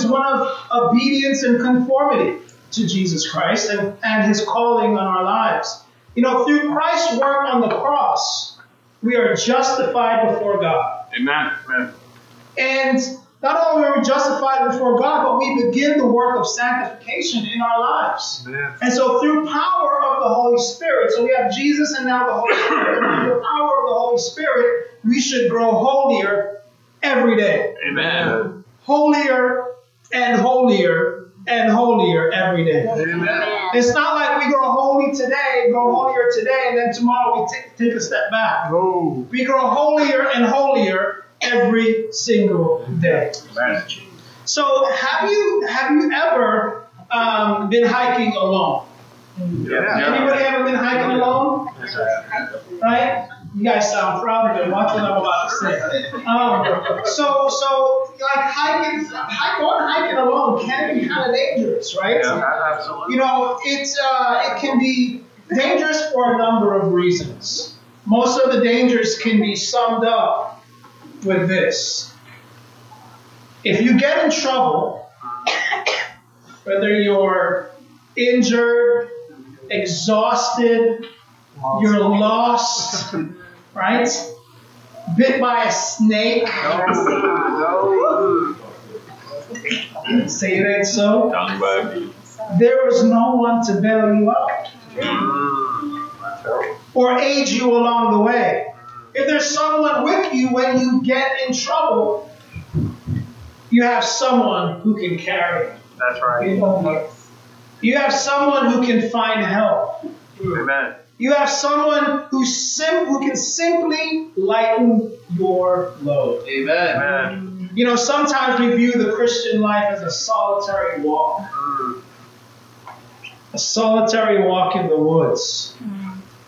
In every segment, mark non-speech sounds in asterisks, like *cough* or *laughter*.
is one of obedience and conformity to Jesus Christ and, and his calling on our lives. You know, through Christ's work on the cross, we are justified before God. Amen. Amen. And not only are we justified before God, but we begin the work of sanctification in our lives. Amen. And so, through power of the Holy Spirit, so we have Jesus and now the Holy Spirit. through the power of the Holy Spirit, we should grow holier every day. Amen. Holier and holier and holier every day. Amen. It's not like we grow holy today, grow holier today, and then tomorrow we take, take a step back. Oh. We grow holier and holier every single day. Amen. So, have you have you ever um, been hiking alone? Yeah. Anybody ever been hiking alone? Right? You guys sound proud of it. Watch what I'm about to say. Um, so, so like hiking, hike, going hiking alone can be kind of dangerous, right? Yeah, absolutely. You know, it's uh, it can be dangerous for a number of reasons. Most of the dangers can be summed up with this: if you get in trouble, whether you're injured, exhausted, you're lost, right? Bit by a snake. Say it ain't so. Done by me. There was no one to bail you out or aid you along the way. If there's someone with you when you get in trouble, you have someone who can carry That's right. you. You have someone who can find help. Amen. You have someone who sim- who can simply lighten your load. Amen. You know, sometimes we view the Christian life as a solitary walk, Mm. a solitary walk in the woods.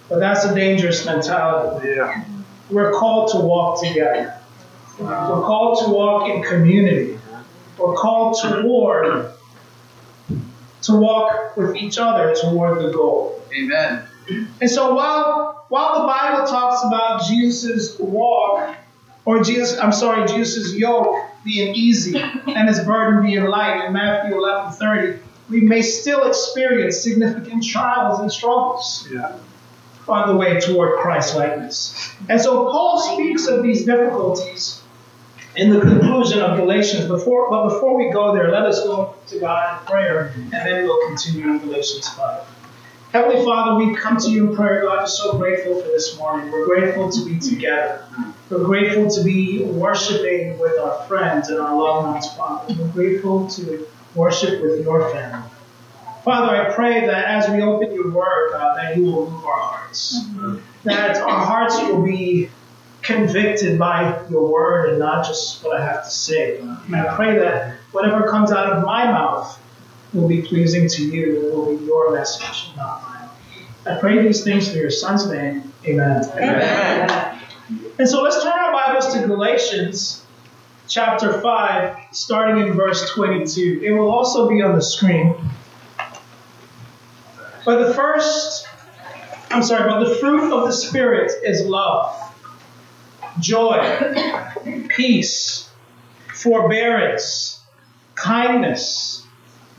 But that's a dangerous mentality. Yeah. We're called to walk together. We're called to walk in community. We're called toward to walk with each other toward the goal. Amen. And so while while the Bible talks about Jesus' walk, or Jesus, I'm sorry, Jesus' yoke being easy and his burden being light in Matthew 11:30, we may still experience significant trials and struggles Yeah. on the way toward Christ likeness. And so Paul speaks of these difficulties in the conclusion of Galatians. Before, but before we go there, let us go to God in prayer, and then we'll continue in Galatians 5. Heavenly Father, we come to you in prayer, God. We're so grateful for this morning. We're grateful to be together. We're grateful to be worshiping with our friends and our loved ones, Father. We're grateful to worship with your family. Father, I pray that as we open your word, God, that you will move our hearts. That our hearts will be convicted by your word and not just what I have to say. And I pray that whatever comes out of my mouth will be pleasing to you and will be your message, not mine. I pray these things through your son's name. Amen. Amen. And so let's turn our Bibles to Galatians chapter 5, starting in verse 22. It will also be on the screen. But the first, I'm sorry, but the fruit of the Spirit is love, joy, peace, forbearance, kindness,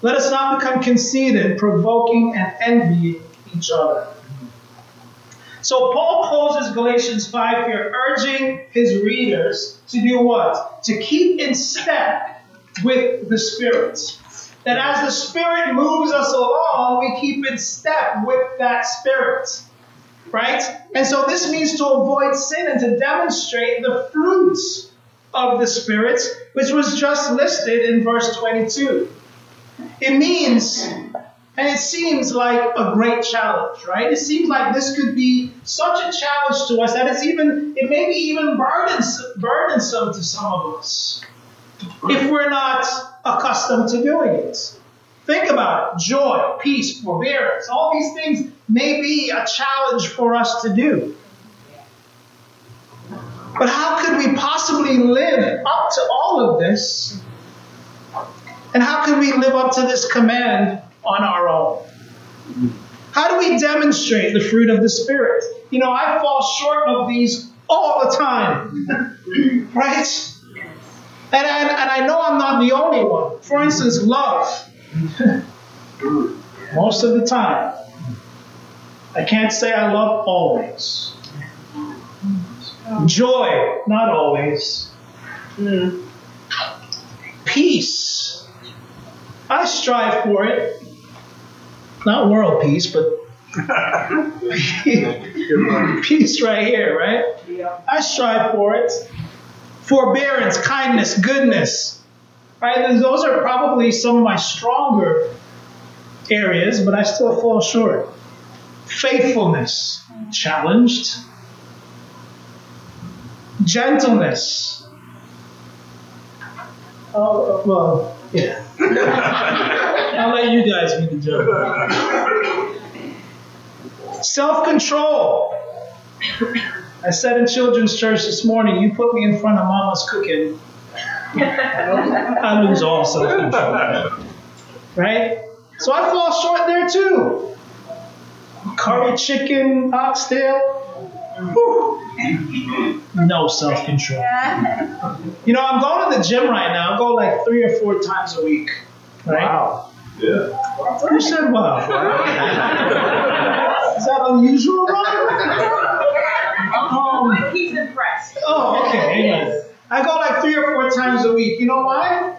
Let us not become conceited, provoking and envying each other. So Paul closes Galatians 5 here, urging his readers to do what? To keep in step with the Spirit. That as the Spirit moves us along, we keep in step with that Spirit. Right? And so this means to avoid sin and to demonstrate the fruits of the Spirit, which was just listed in verse 22. It means and it seems like a great challenge, right? It seems like this could be such a challenge to us that it's even, it may be even burdensome, burdensome to some of us if we're not accustomed to doing it. Think about it. Joy, peace, forbearance. All these things may be a challenge for us to do. But how could we possibly live up to all of this? And how can we live up to this command on our own? How do we demonstrate the fruit of the Spirit? You know, I fall short of these all the time, *laughs* right? And I, and I know I'm not the only one. For instance, love. *laughs* Most of the time. I can't say I love always. Joy, not always. Hmm. Peace. I strive for it. Not world peace, but *laughs* peace right here, right? I strive for it. Forbearance, kindness, goodness. Right? Those are probably some of my stronger areas, but I still fall short. Faithfulness, challenged. Gentleness. Oh, oh. well, yeah. I'll let you guys be the judge. Self control. I said in children's church this morning, you put me in front of mama's cooking, I lose all self control. Right? So I fall short there too. Curry chicken, oxtail. Whew. No self control. You know, I'm going to the gym right now. I go like three or four times a week. Right? Wow. Yeah. Who said wow? Is that unusual, Ron? Um, He's impressed. oh, okay. Amen. I go like three or four times a week. You know why?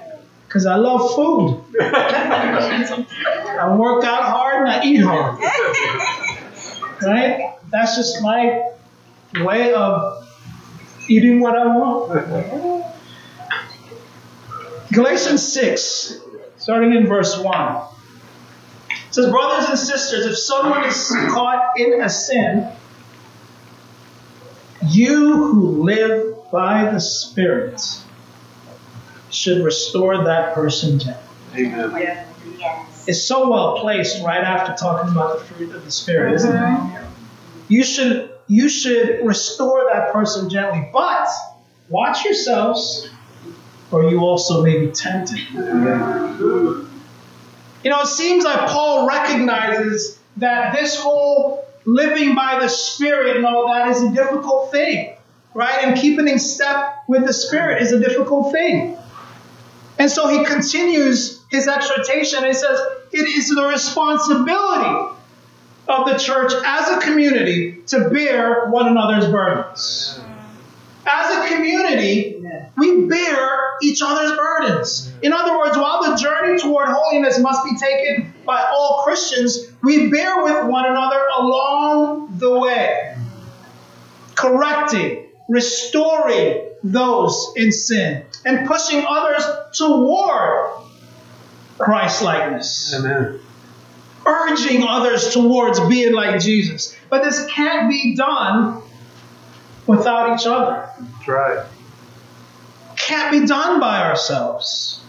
Because I love food. *laughs* I work out hard and I eat hard. *laughs* Right? That's just my way of eating what I want. Galatians 6, starting in verse 1. It says, Brothers and sisters, if someone is caught in a sin, you who live by the Spirit should restore that person gently. Amen. Yes. It's so well placed right after talking about the fruit of the Spirit, isn't it? Uh-huh. You should you should restore that person gently, but watch yourselves, or you also may be tempted. You know, it seems like Paul recognizes that this whole living by the Spirit and all that is a difficult thing, right? And keeping in step with the Spirit is a difficult thing. And so he continues his exhortation and he says, It is the responsibility of the church as a community to bear one another's burdens. As a community, we bear each other's burdens. In other words, while the journey toward holiness must be taken by all Christians, we bear with one another along the way, correcting, restoring those in sin, and pushing others toward Christ likeness Amen. Urging others towards being like Jesus. But this can't be done without each other. That's right. Can't be done by ourselves.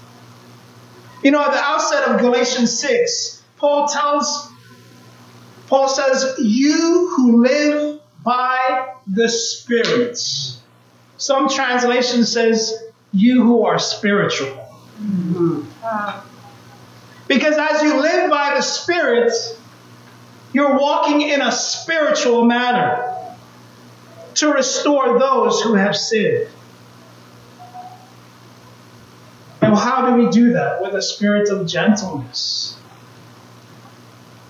You know, at the outset of Galatians 6, Paul tells, Paul says, You who live by the Spirit. Some translation says, You who are spiritual. Mm-hmm. Ah. Because as you live by the Spirit, you're walking in a spiritual manner to restore those who have sinned. And how do we do that? With a spirit of gentleness.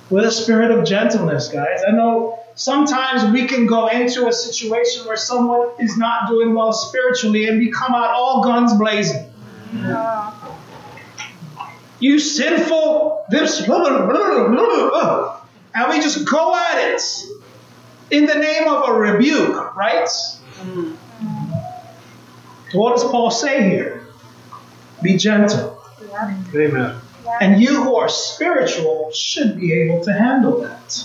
With a spirit of gentleness, guys. I know sometimes we can go into a situation where someone is not doing well spiritually and we come out all guns blazing. You sinful, this, blah, blah, blah, blah, blah. and we just go at it in the name of a rebuke, right? What does Paul say here? Be gentle. Amen. And you who are spiritual should be able to handle that,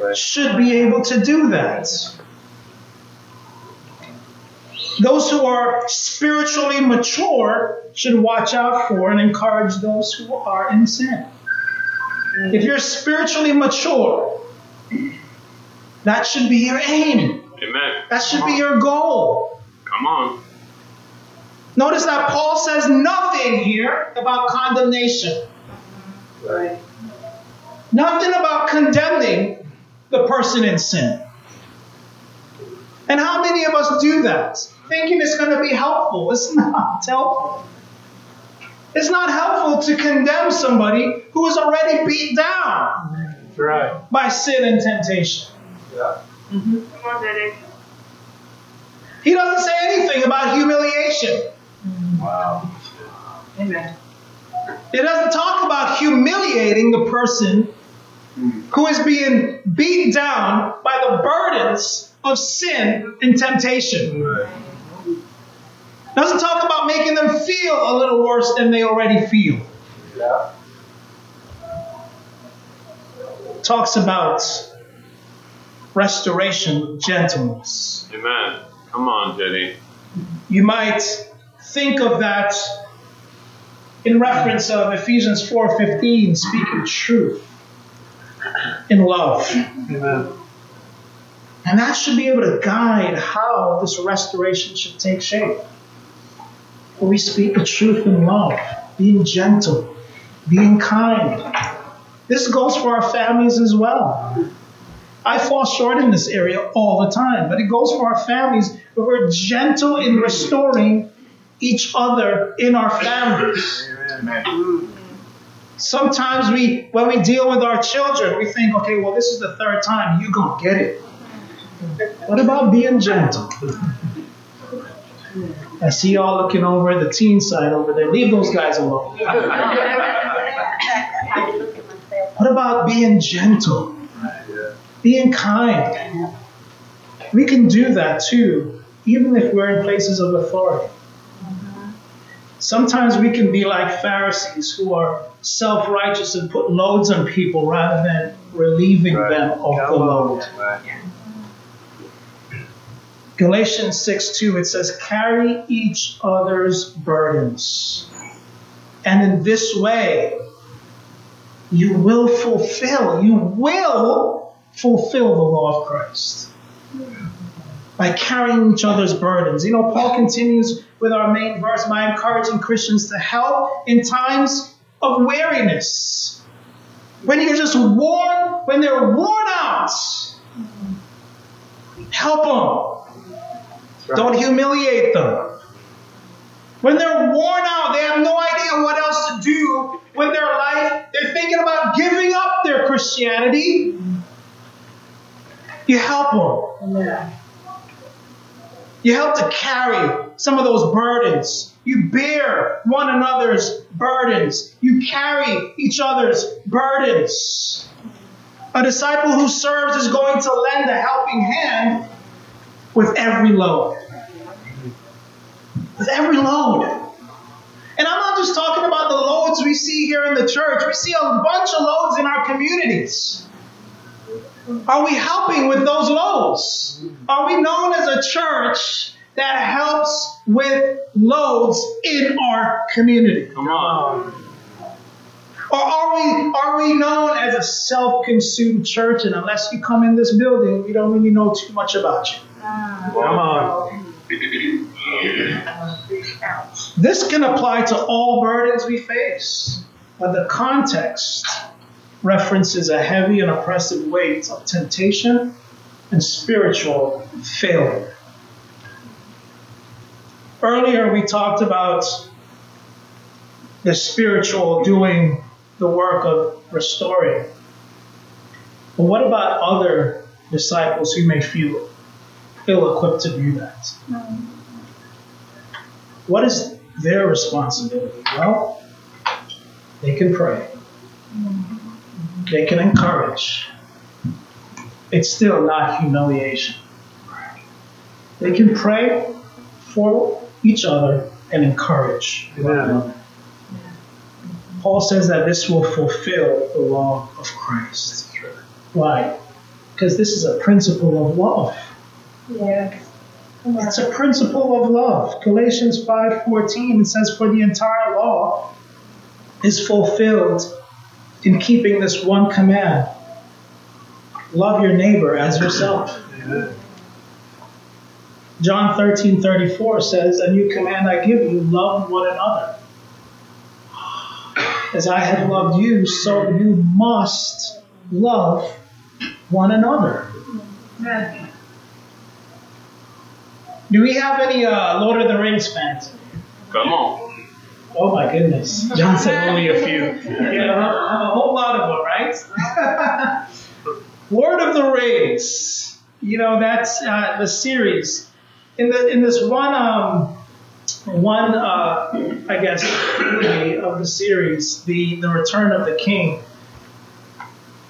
Right. should be able to do that. Those who are spiritually mature should watch out for and encourage those who are in sin. If you're spiritually mature, that should be your aim. Amen. That should be your goal. Come on. Notice that Paul says nothing here about condemnation. Right. Nothing about condemning the person in sin. And how many of us do that? Thinking it's going to be helpful. It's not helpful. It's not helpful to condemn somebody who is already beat down right. by sin and temptation. Yeah. Mm-hmm. Come on, Daddy. He doesn't say anything about humiliation. Wow. Amen. It doesn't talk about humiliating the person hmm. who is being beat down by the burdens of sin and temptation. Right. Doesn't talk about making them feel a little worse than they already feel. Yeah. talks about restoration with gentleness. Amen. Come on, Jenny. You might think of that in reference of Ephesians 4:15, speaking truth in love. Amen. And that should be able to guide how this restoration should take shape. We speak the truth in love, being gentle, being kind. This goes for our families as well. I fall short in this area all the time, but it goes for our families we're gentle in restoring each other in our families. Sometimes we, when we deal with our children, we think, okay, well, this is the third time, you're gonna get it. What about being gentle? I see y'all looking over the teen side over there. Leave those guys alone. *laughs* What about being gentle? Being kind. We can do that too, even if we're in places of authority. Sometimes we can be like Pharisees who are self righteous and put loads on people rather than relieving Right. them of the Come on. load. Right. Galatians 6 2, it says, Carry each other's burdens. And in this way, you will fulfill, you will fulfill the law of Christ. By carrying each other's burdens. You know, Paul continues with our main verse by encouraging Christians to help in times of weariness. When you're just worn, when they're worn out, help them. Right. Don't humiliate them. When they're worn out, they have no idea what else to do with their life. They're thinking about giving up their Christianity. You help them. You help to carry some of those burdens. You bear one another's burdens. You carry each other's burdens. A disciple who serves is going to lend a helping hand with every load. With every load. And I'm not just talking about the loads we see here in the church, we see a bunch of loads in our communities. Are we helping with those loads? Are we known as a church that helps with loads in our community? Come on. Or are we are we known as a self-consumed church and unless you come in this building, we don't really know too much about you? Ah. Come on. This can apply to all burdens we face, but the context references a heavy and oppressive weight of temptation and spiritual failure. Earlier, we talked about the spiritual doing the work of restoring. But what about other disciples who may feel ill equipped to do that? What is their responsibility? Well, they can pray, they can encourage. It's still not humiliation. They can pray for each other and encourage one another. Paul says that this will fulfill the law of Christ. Why? Because this is a principle of love. Yes. It's a principle of love. Galatians 5:14 it says for the entire law is fulfilled in keeping this one command. Love your neighbor as yourself. Amen. John 13:34 says, "A new command I give you, love one another. As I have loved you, so you must love one another." Amen. Do we have any uh, Lord of the Rings fans? Come on. Oh my goodness. John said only a few. Yeah, I have a whole lot of them, right? *laughs* Lord of the Rings. You know, that's uh, the series. In the in this one um one uh I guess of the series, the the Return of the King.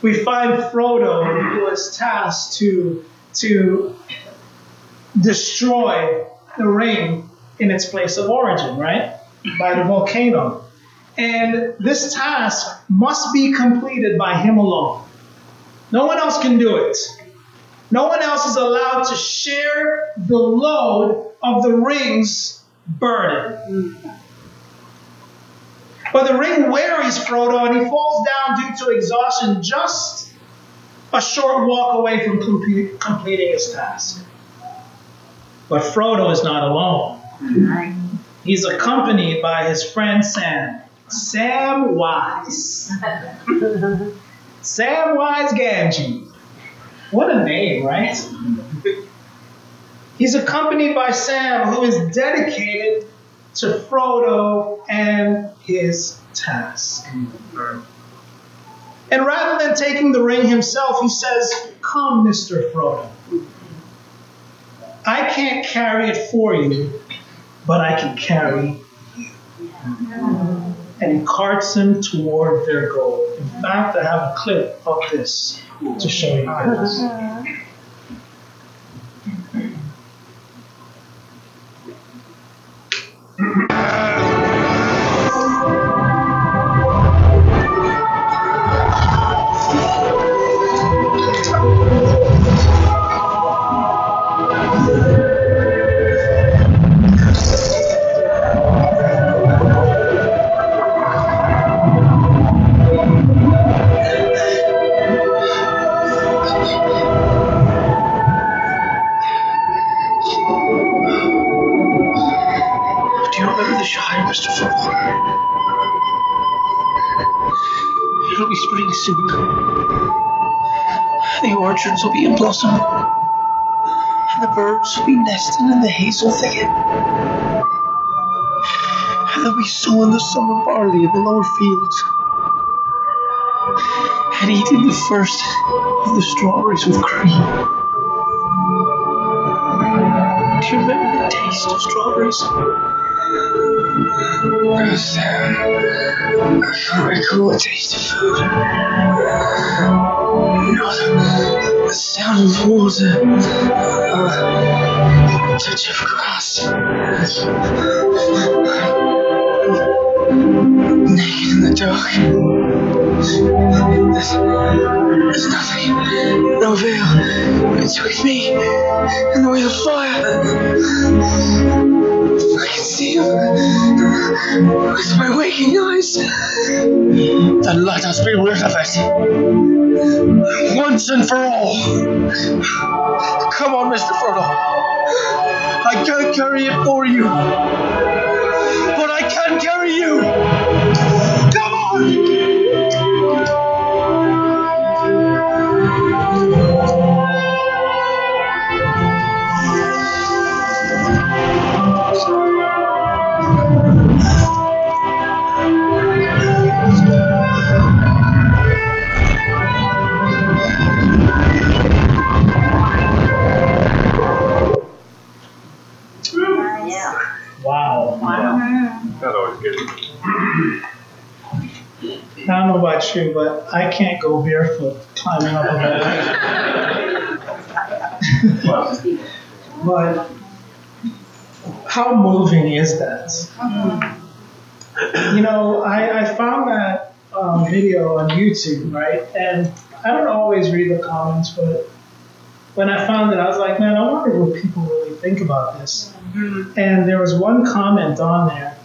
We find Frodo who is tasked to to destroy the ring in its place of origin, right? By the volcano. And this task must be completed by him alone. No one else can do it. No one else is allowed to share the load of the ring's burden. But the ring wearies Frodo and he falls down due to exhaustion just a short walk away from comple- completing his task. But Frodo is not alone. He's accompanied by his friend Sam. Sam Wise. *laughs* Samwise Gamgee. What a name, right? He's accompanied by Sam, who is dedicated to Frodo and his task. And rather than taking the ring himself, he says, Come, Mr. Frodo. I can't carry it for you, but I can carry you. And he carts him toward their goal. In fact, I have a clip of this to show you guys. Nesting in the hazel thicket. And they'll be sowing the summer barley in the lower fields. And eating the first of the strawberries with cream. Do you remember the taste of strawberries? Sam, I can't recall the taste of food. No, the, sound of water, uh, touch of grass. Naked in the dark. There's, there's nothing, no veil between me and the way of fire. I can see him with my waking eyes. Then let us be rid of it. Once and for all. Come on, Mr. Frodo. I can't carry it for you. But I can carry you. Come on! Don't know about you, but I can't go barefoot climbing up a mountain. *laughs* but how moving is that? You know, I, I found that um, video on YouTube, right? And I don't always read the comments, but when I found it, I was like, man, I wonder what people really think about this. And there was one comment on there.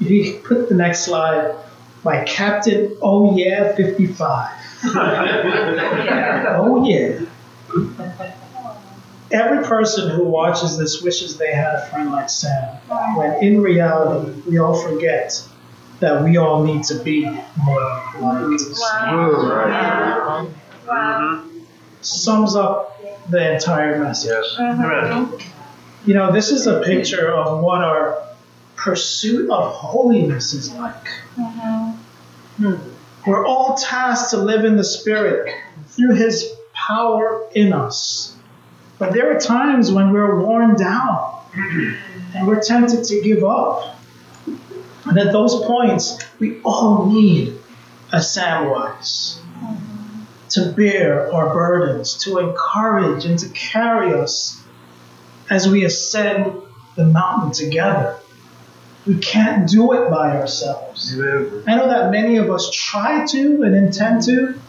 If you put the next slide by Captain Oh Yeah 55. *laughs* oh yeah. Every person who watches this wishes they had a friend like Sam, when in reality, we all forget that we all need to be more like this. Wow. Wow. Sums up the entire message. Yes. Mhm. You know, this is a picture of what our pursuit of holiness is like. Mhm. We're all tasked to live in the Spirit through His power in us. But there are times when we're worn down and we're tempted to give up. And at those points, we all need a Samwise to bear our burdens, to encourage and to carry us as we ascend the mountain together. We can't do it by ourselves. I know that many of us try to and intend to,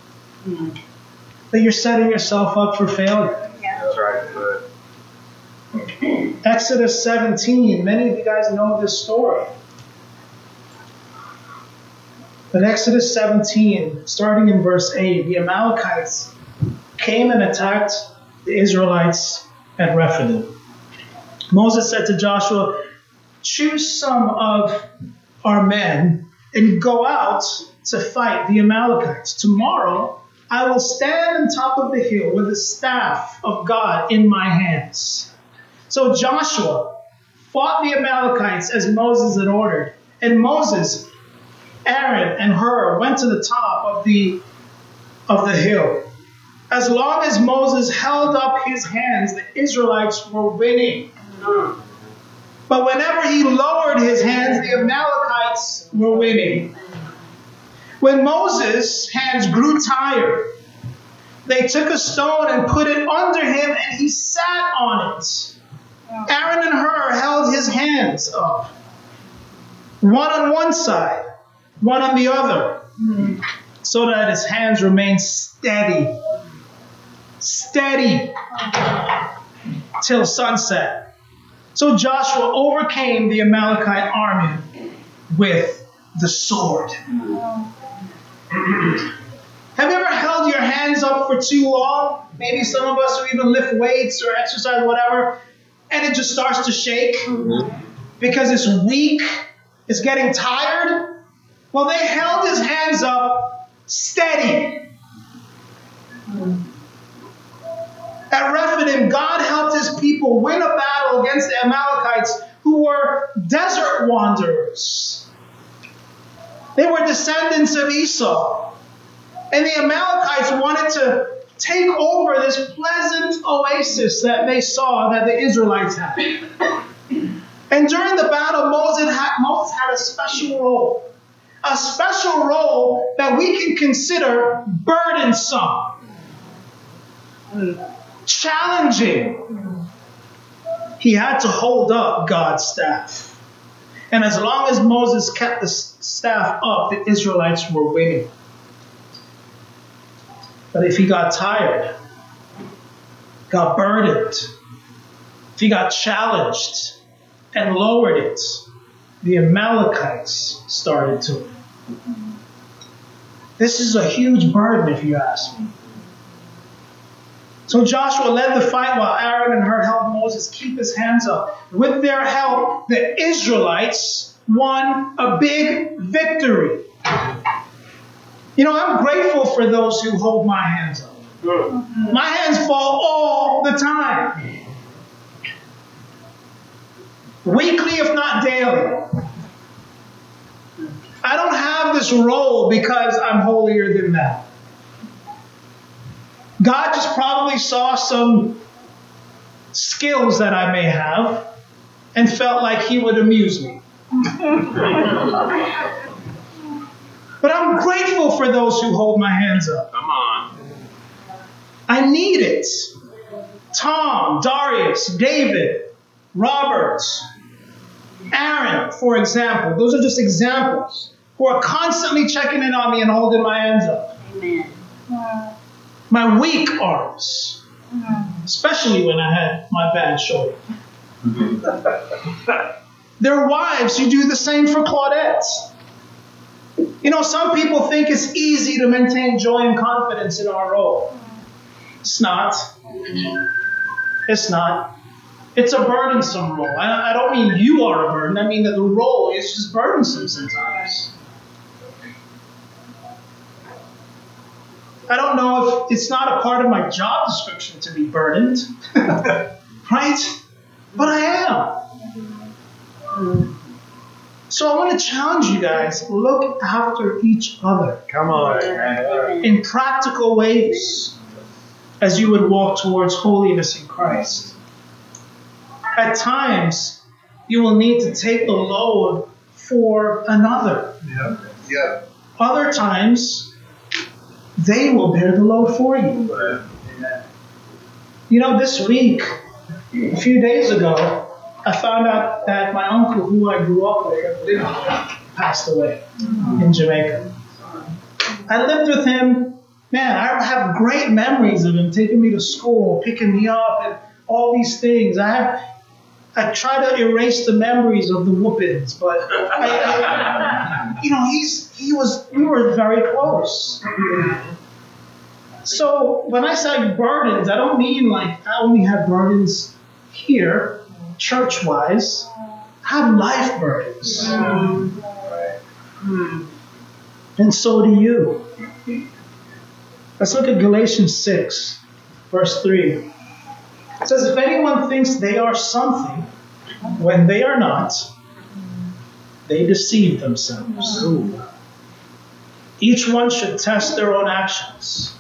but you're setting yourself up for failure. That's right. But Exodus 17, many of you guys know this story. But Exodus 17, starting in verse 8, the Amalekites came and attacked the Israelites at Rephidim. Moses said to Joshua, Choose some of our men and go out to fight the Amalekites. Tomorrow I will stand on top of the hill with the staff of God in my hands. So Joshua fought the Amalekites as Moses had ordered, and Moses, Aaron, and Hur went to the top of the of the hill. As long as Moses held up his hands, the Israelites were winning. But whenever he lowered his hands, the Amalekites were winning. When Moses' hands grew tired, they took a stone and put it under him, and he sat on it. Aaron and Hur held his hands up, one on one side, one on the other, so that his hands remained steady, steady till sunset. So Joshua overcame the Amalekite army with the sword. *clears throat* Have you ever held your hands up for too long? Maybe some of us who even lift weights or exercise, or whatever, and it just starts to shake because it's weak, it's getting tired. Well, they held his hands up steady. At Rephidim, God helped his people win a battle against the Amalekites who were desert wanderers. They were descendants of Esau. And the Amalekites wanted to take over this pleasant oasis that they saw that the Israelites had. And during the battle, Moses had, Moses had a special role. A special role that we can consider burdensome, challenging. He had to hold up God's staff. And as long as Moses kept the staff up, the Israelites were winning. But if he got tired, got burdened, if he got challenged and lowered it, the Amalekites started to. This is a huge burden, if you ask me. So Joshua led the fight while Aaron and Hur helped Moses keep his hands up. With their help, the Israelites won a big victory. You know, I'm grateful for those who hold my hands up. My hands fall all the time. Weekly, if not daily. I don't have this role because I'm holier than that. God just probably saw some skills that I may have and felt like He would amuse me. *laughs* But I'm grateful for those who hold my hands up. come on. I need it. Tom, Darius, David, Roberts, Aaron, for example. Those are just examples who are constantly checking in on me and holding my hands up. Amen. My weak arms. especially when I had my bad shoulder. Mm-hmm. Their wives who do the same for Claudettes. You know, some people think it's easy to maintain joy and confidence in our role. It's not. It's not. It's a burdensome role. I, I don't mean you are a burden, I mean that the role is just burdensome sometimes. I don't know if it's not a part of my job description to be burdened, *laughs* right? But I am. So I want to challenge you guys look after each other. Come on. In practical ways as you would walk towards holiness in Christ. At times, you will need to take the load for another. Yeah. Yeah. Other times, they will bear the load for you. You know, this week, a few days ago, I found out that my uncle, who I grew up with, passed away in Jamaica. I lived with him. Man, I have great memories of him taking me to school, picking me up, and all these things. I have, I try to erase the memories of the whoopings, but I, I, you know, he's he was we were very close. So when I say burdens, I don't mean like I only have burdens here, church wise. I have life burdens. And so do you. Let's look at Galatians 6, verse 3. It says, If anyone thinks they are something when they are not, they deceive themselves. Each one should test their own actions.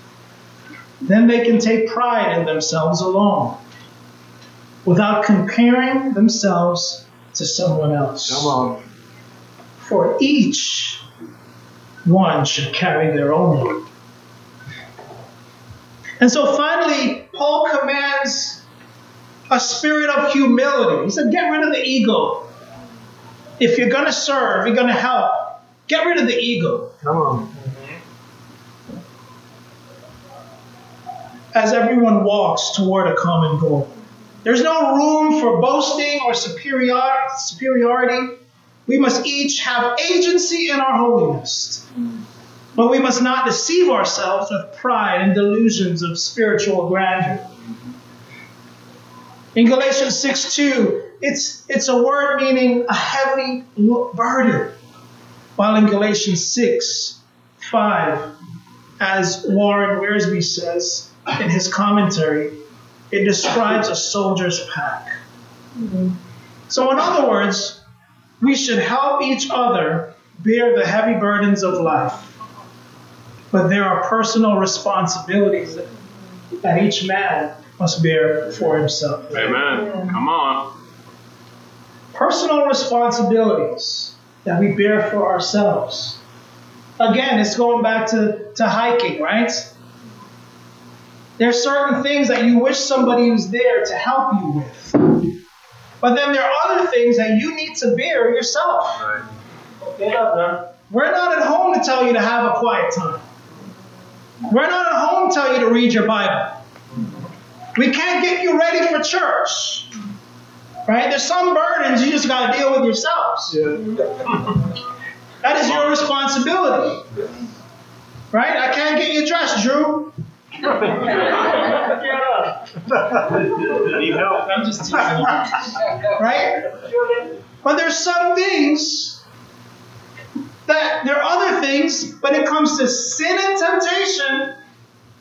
Then they can take pride in themselves alone without comparing themselves to someone else. Come on. For each one should carry their own load. And so finally, Paul commands a spirit of humility. He said, Get rid of the ego. If you're going to serve, you're going to help, get rid of the ego. Come on. As everyone walks toward a common goal. There's no room for boasting or superior, superiority. We must each have agency in our holiness. But we must not deceive ourselves with pride and delusions of spiritual grandeur. In Galatians 6 2, it's, it's a word meaning a heavy burden. While in Galatians 6 5, as Warren Wiersbe says in his commentary, it describes a soldier's pack. So, in other words, we should help each other bear the heavy burdens of life. But there are personal responsibilities that each man must bear for himself. Amen. Come on. Personal responsibilities that we bear for ourselves. Again, it's going back to, to hiking, right? There are certain things that you wish somebody was there to help you with. But then there are other things that you need to bear yourself. Right. Up. We're not at home to tell you to have a quiet time. We're not at home to tell you to read your Bible. We can't get you ready for church. Right? There's some burdens you just got to deal with yourselves. *laughs* That is your responsibility. Right? I can't get you dressed, Drew. *laughs* Need help? I'm just teasing you. Right? But there's some things that there are other things, but it comes to sin and temptation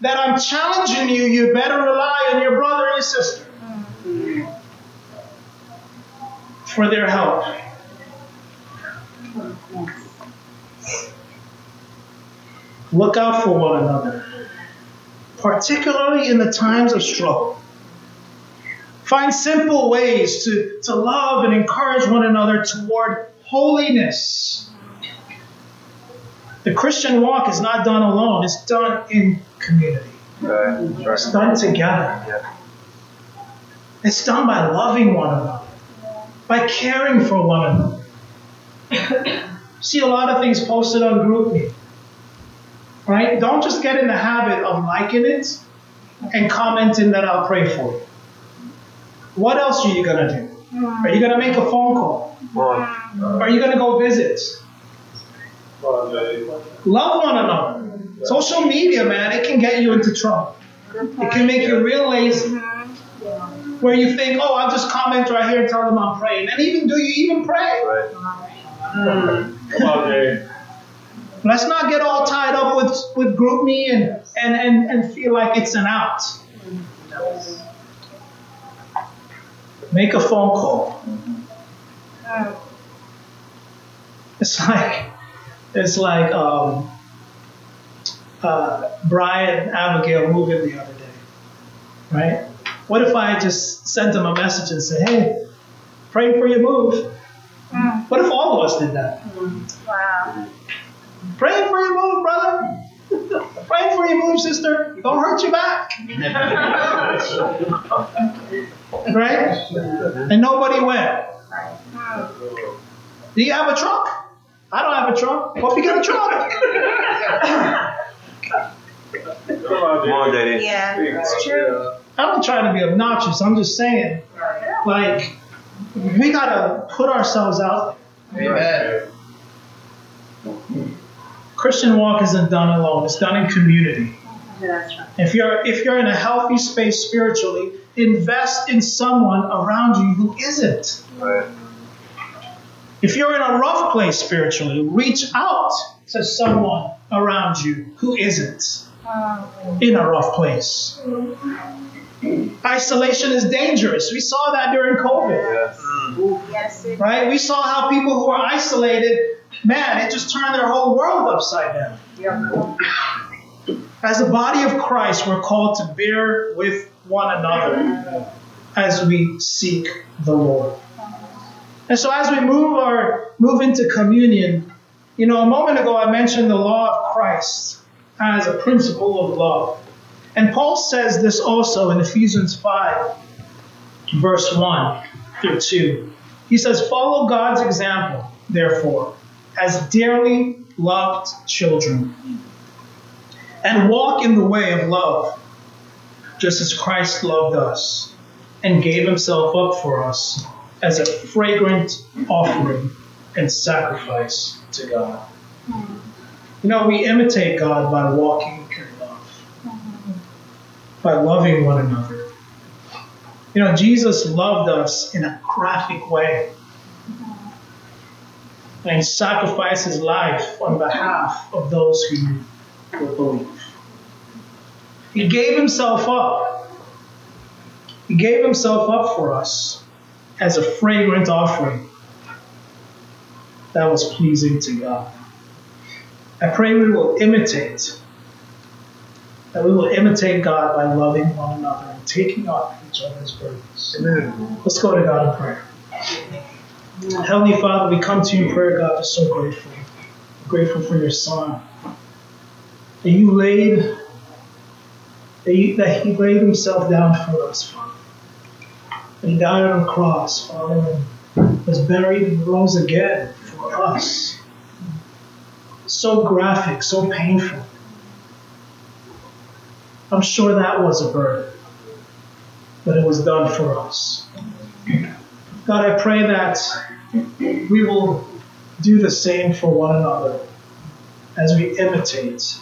that I'm challenging you, you better rely on your brother and your sister for their help. Look out for one another, particularly in the times of struggle. Find simple ways to, to love and encourage one another toward holiness. The Christian walk is not done alone, it's done in community. It's done together. It's done by loving one another, by caring for one another. *coughs* See a lot of things posted on GroupMe. Right? Don't just get in the habit of liking it, and commenting that I'll pray for you. What else are you going to do? Are you going to make a phone call? Are you going to go visit? Love one another. Social media, man, it can get you into trouble. It can make you real lazy. Where you think, oh, I'll just comment right here and tell them I'm praying. And even do you even pray? Let's not get all tied up with, with GroupMe and, and, and, and feel like it's an out. Make a phone call. Mm-hmm. It's like it's like um, uh, Brian and Abigail moving the other day, right? What if I just sent them a message and said, "Hey, praying for your move"? What if all of us did that? Wow. Praying for your move, brother. *laughs* Praying for your move, sister. Don't hurt your back, *laughs* right? And nobody went. Do you have a truck? I don't have a truck. Hope you get a truck. Come on, Daddy. Yeah, it's true. I'm not trying to be obnoxious. I'm just saying, like, we gotta put ourselves out. Amen. Christian walk isn't done alone. It's done in community. That's right. If you're if you're in a healthy space spiritually, invest in someone around you who isn't. Right. If you're in a rough place spiritually, reach out to someone around you who isn't in a rough place. Isolation is dangerous. We saw that during COVID, Yes. Mm. Yes, right? We saw how people who are isolated, man, it just turned their whole world upside down. As a body of Christ, we're called to bear with one another as we seek the Lord. And so as we move our move into communion, you know, a moment ago I mentioned the law of Christ as a principle of love. And Paul says this also in Ephesians 5, verse 1 through 2. He says, Follow God's example, therefore, as dearly loved children, and walk in the way of love, just as Christ loved us and gave himself up for us as a fragrant offering and sacrifice to God. You know, we imitate God by walking in love, by loving one another. You know, Jesus loved us in a graphic way. And sacrificed his life on behalf of those who will believe. He gave himself up. He gave himself up for us as a fragrant offering that was pleasing to God. I pray we will imitate, that we will imitate God by loving one another and taking up each other's burdens. Amen. Let's go to God in prayer. Heavenly Father, we come to you in prayer, God, just so grateful. Grateful for your Son. That you laid, that, you, that he laid himself down for us, Father. He died on the cross, Father, and was buried and rose again for us. So graphic, so painful. I'm sure that was a burden, but it was done for us. God, I pray that we will do the same for one another as we imitate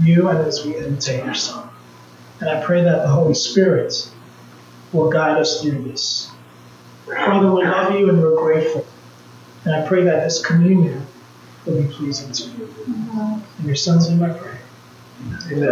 you and as we imitate your Son. And I pray that the Holy Spirit will guide us through this. Father, we love you and we're grateful. And I pray that this communion will be pleasing to you. In your Son's name I pray. Amen.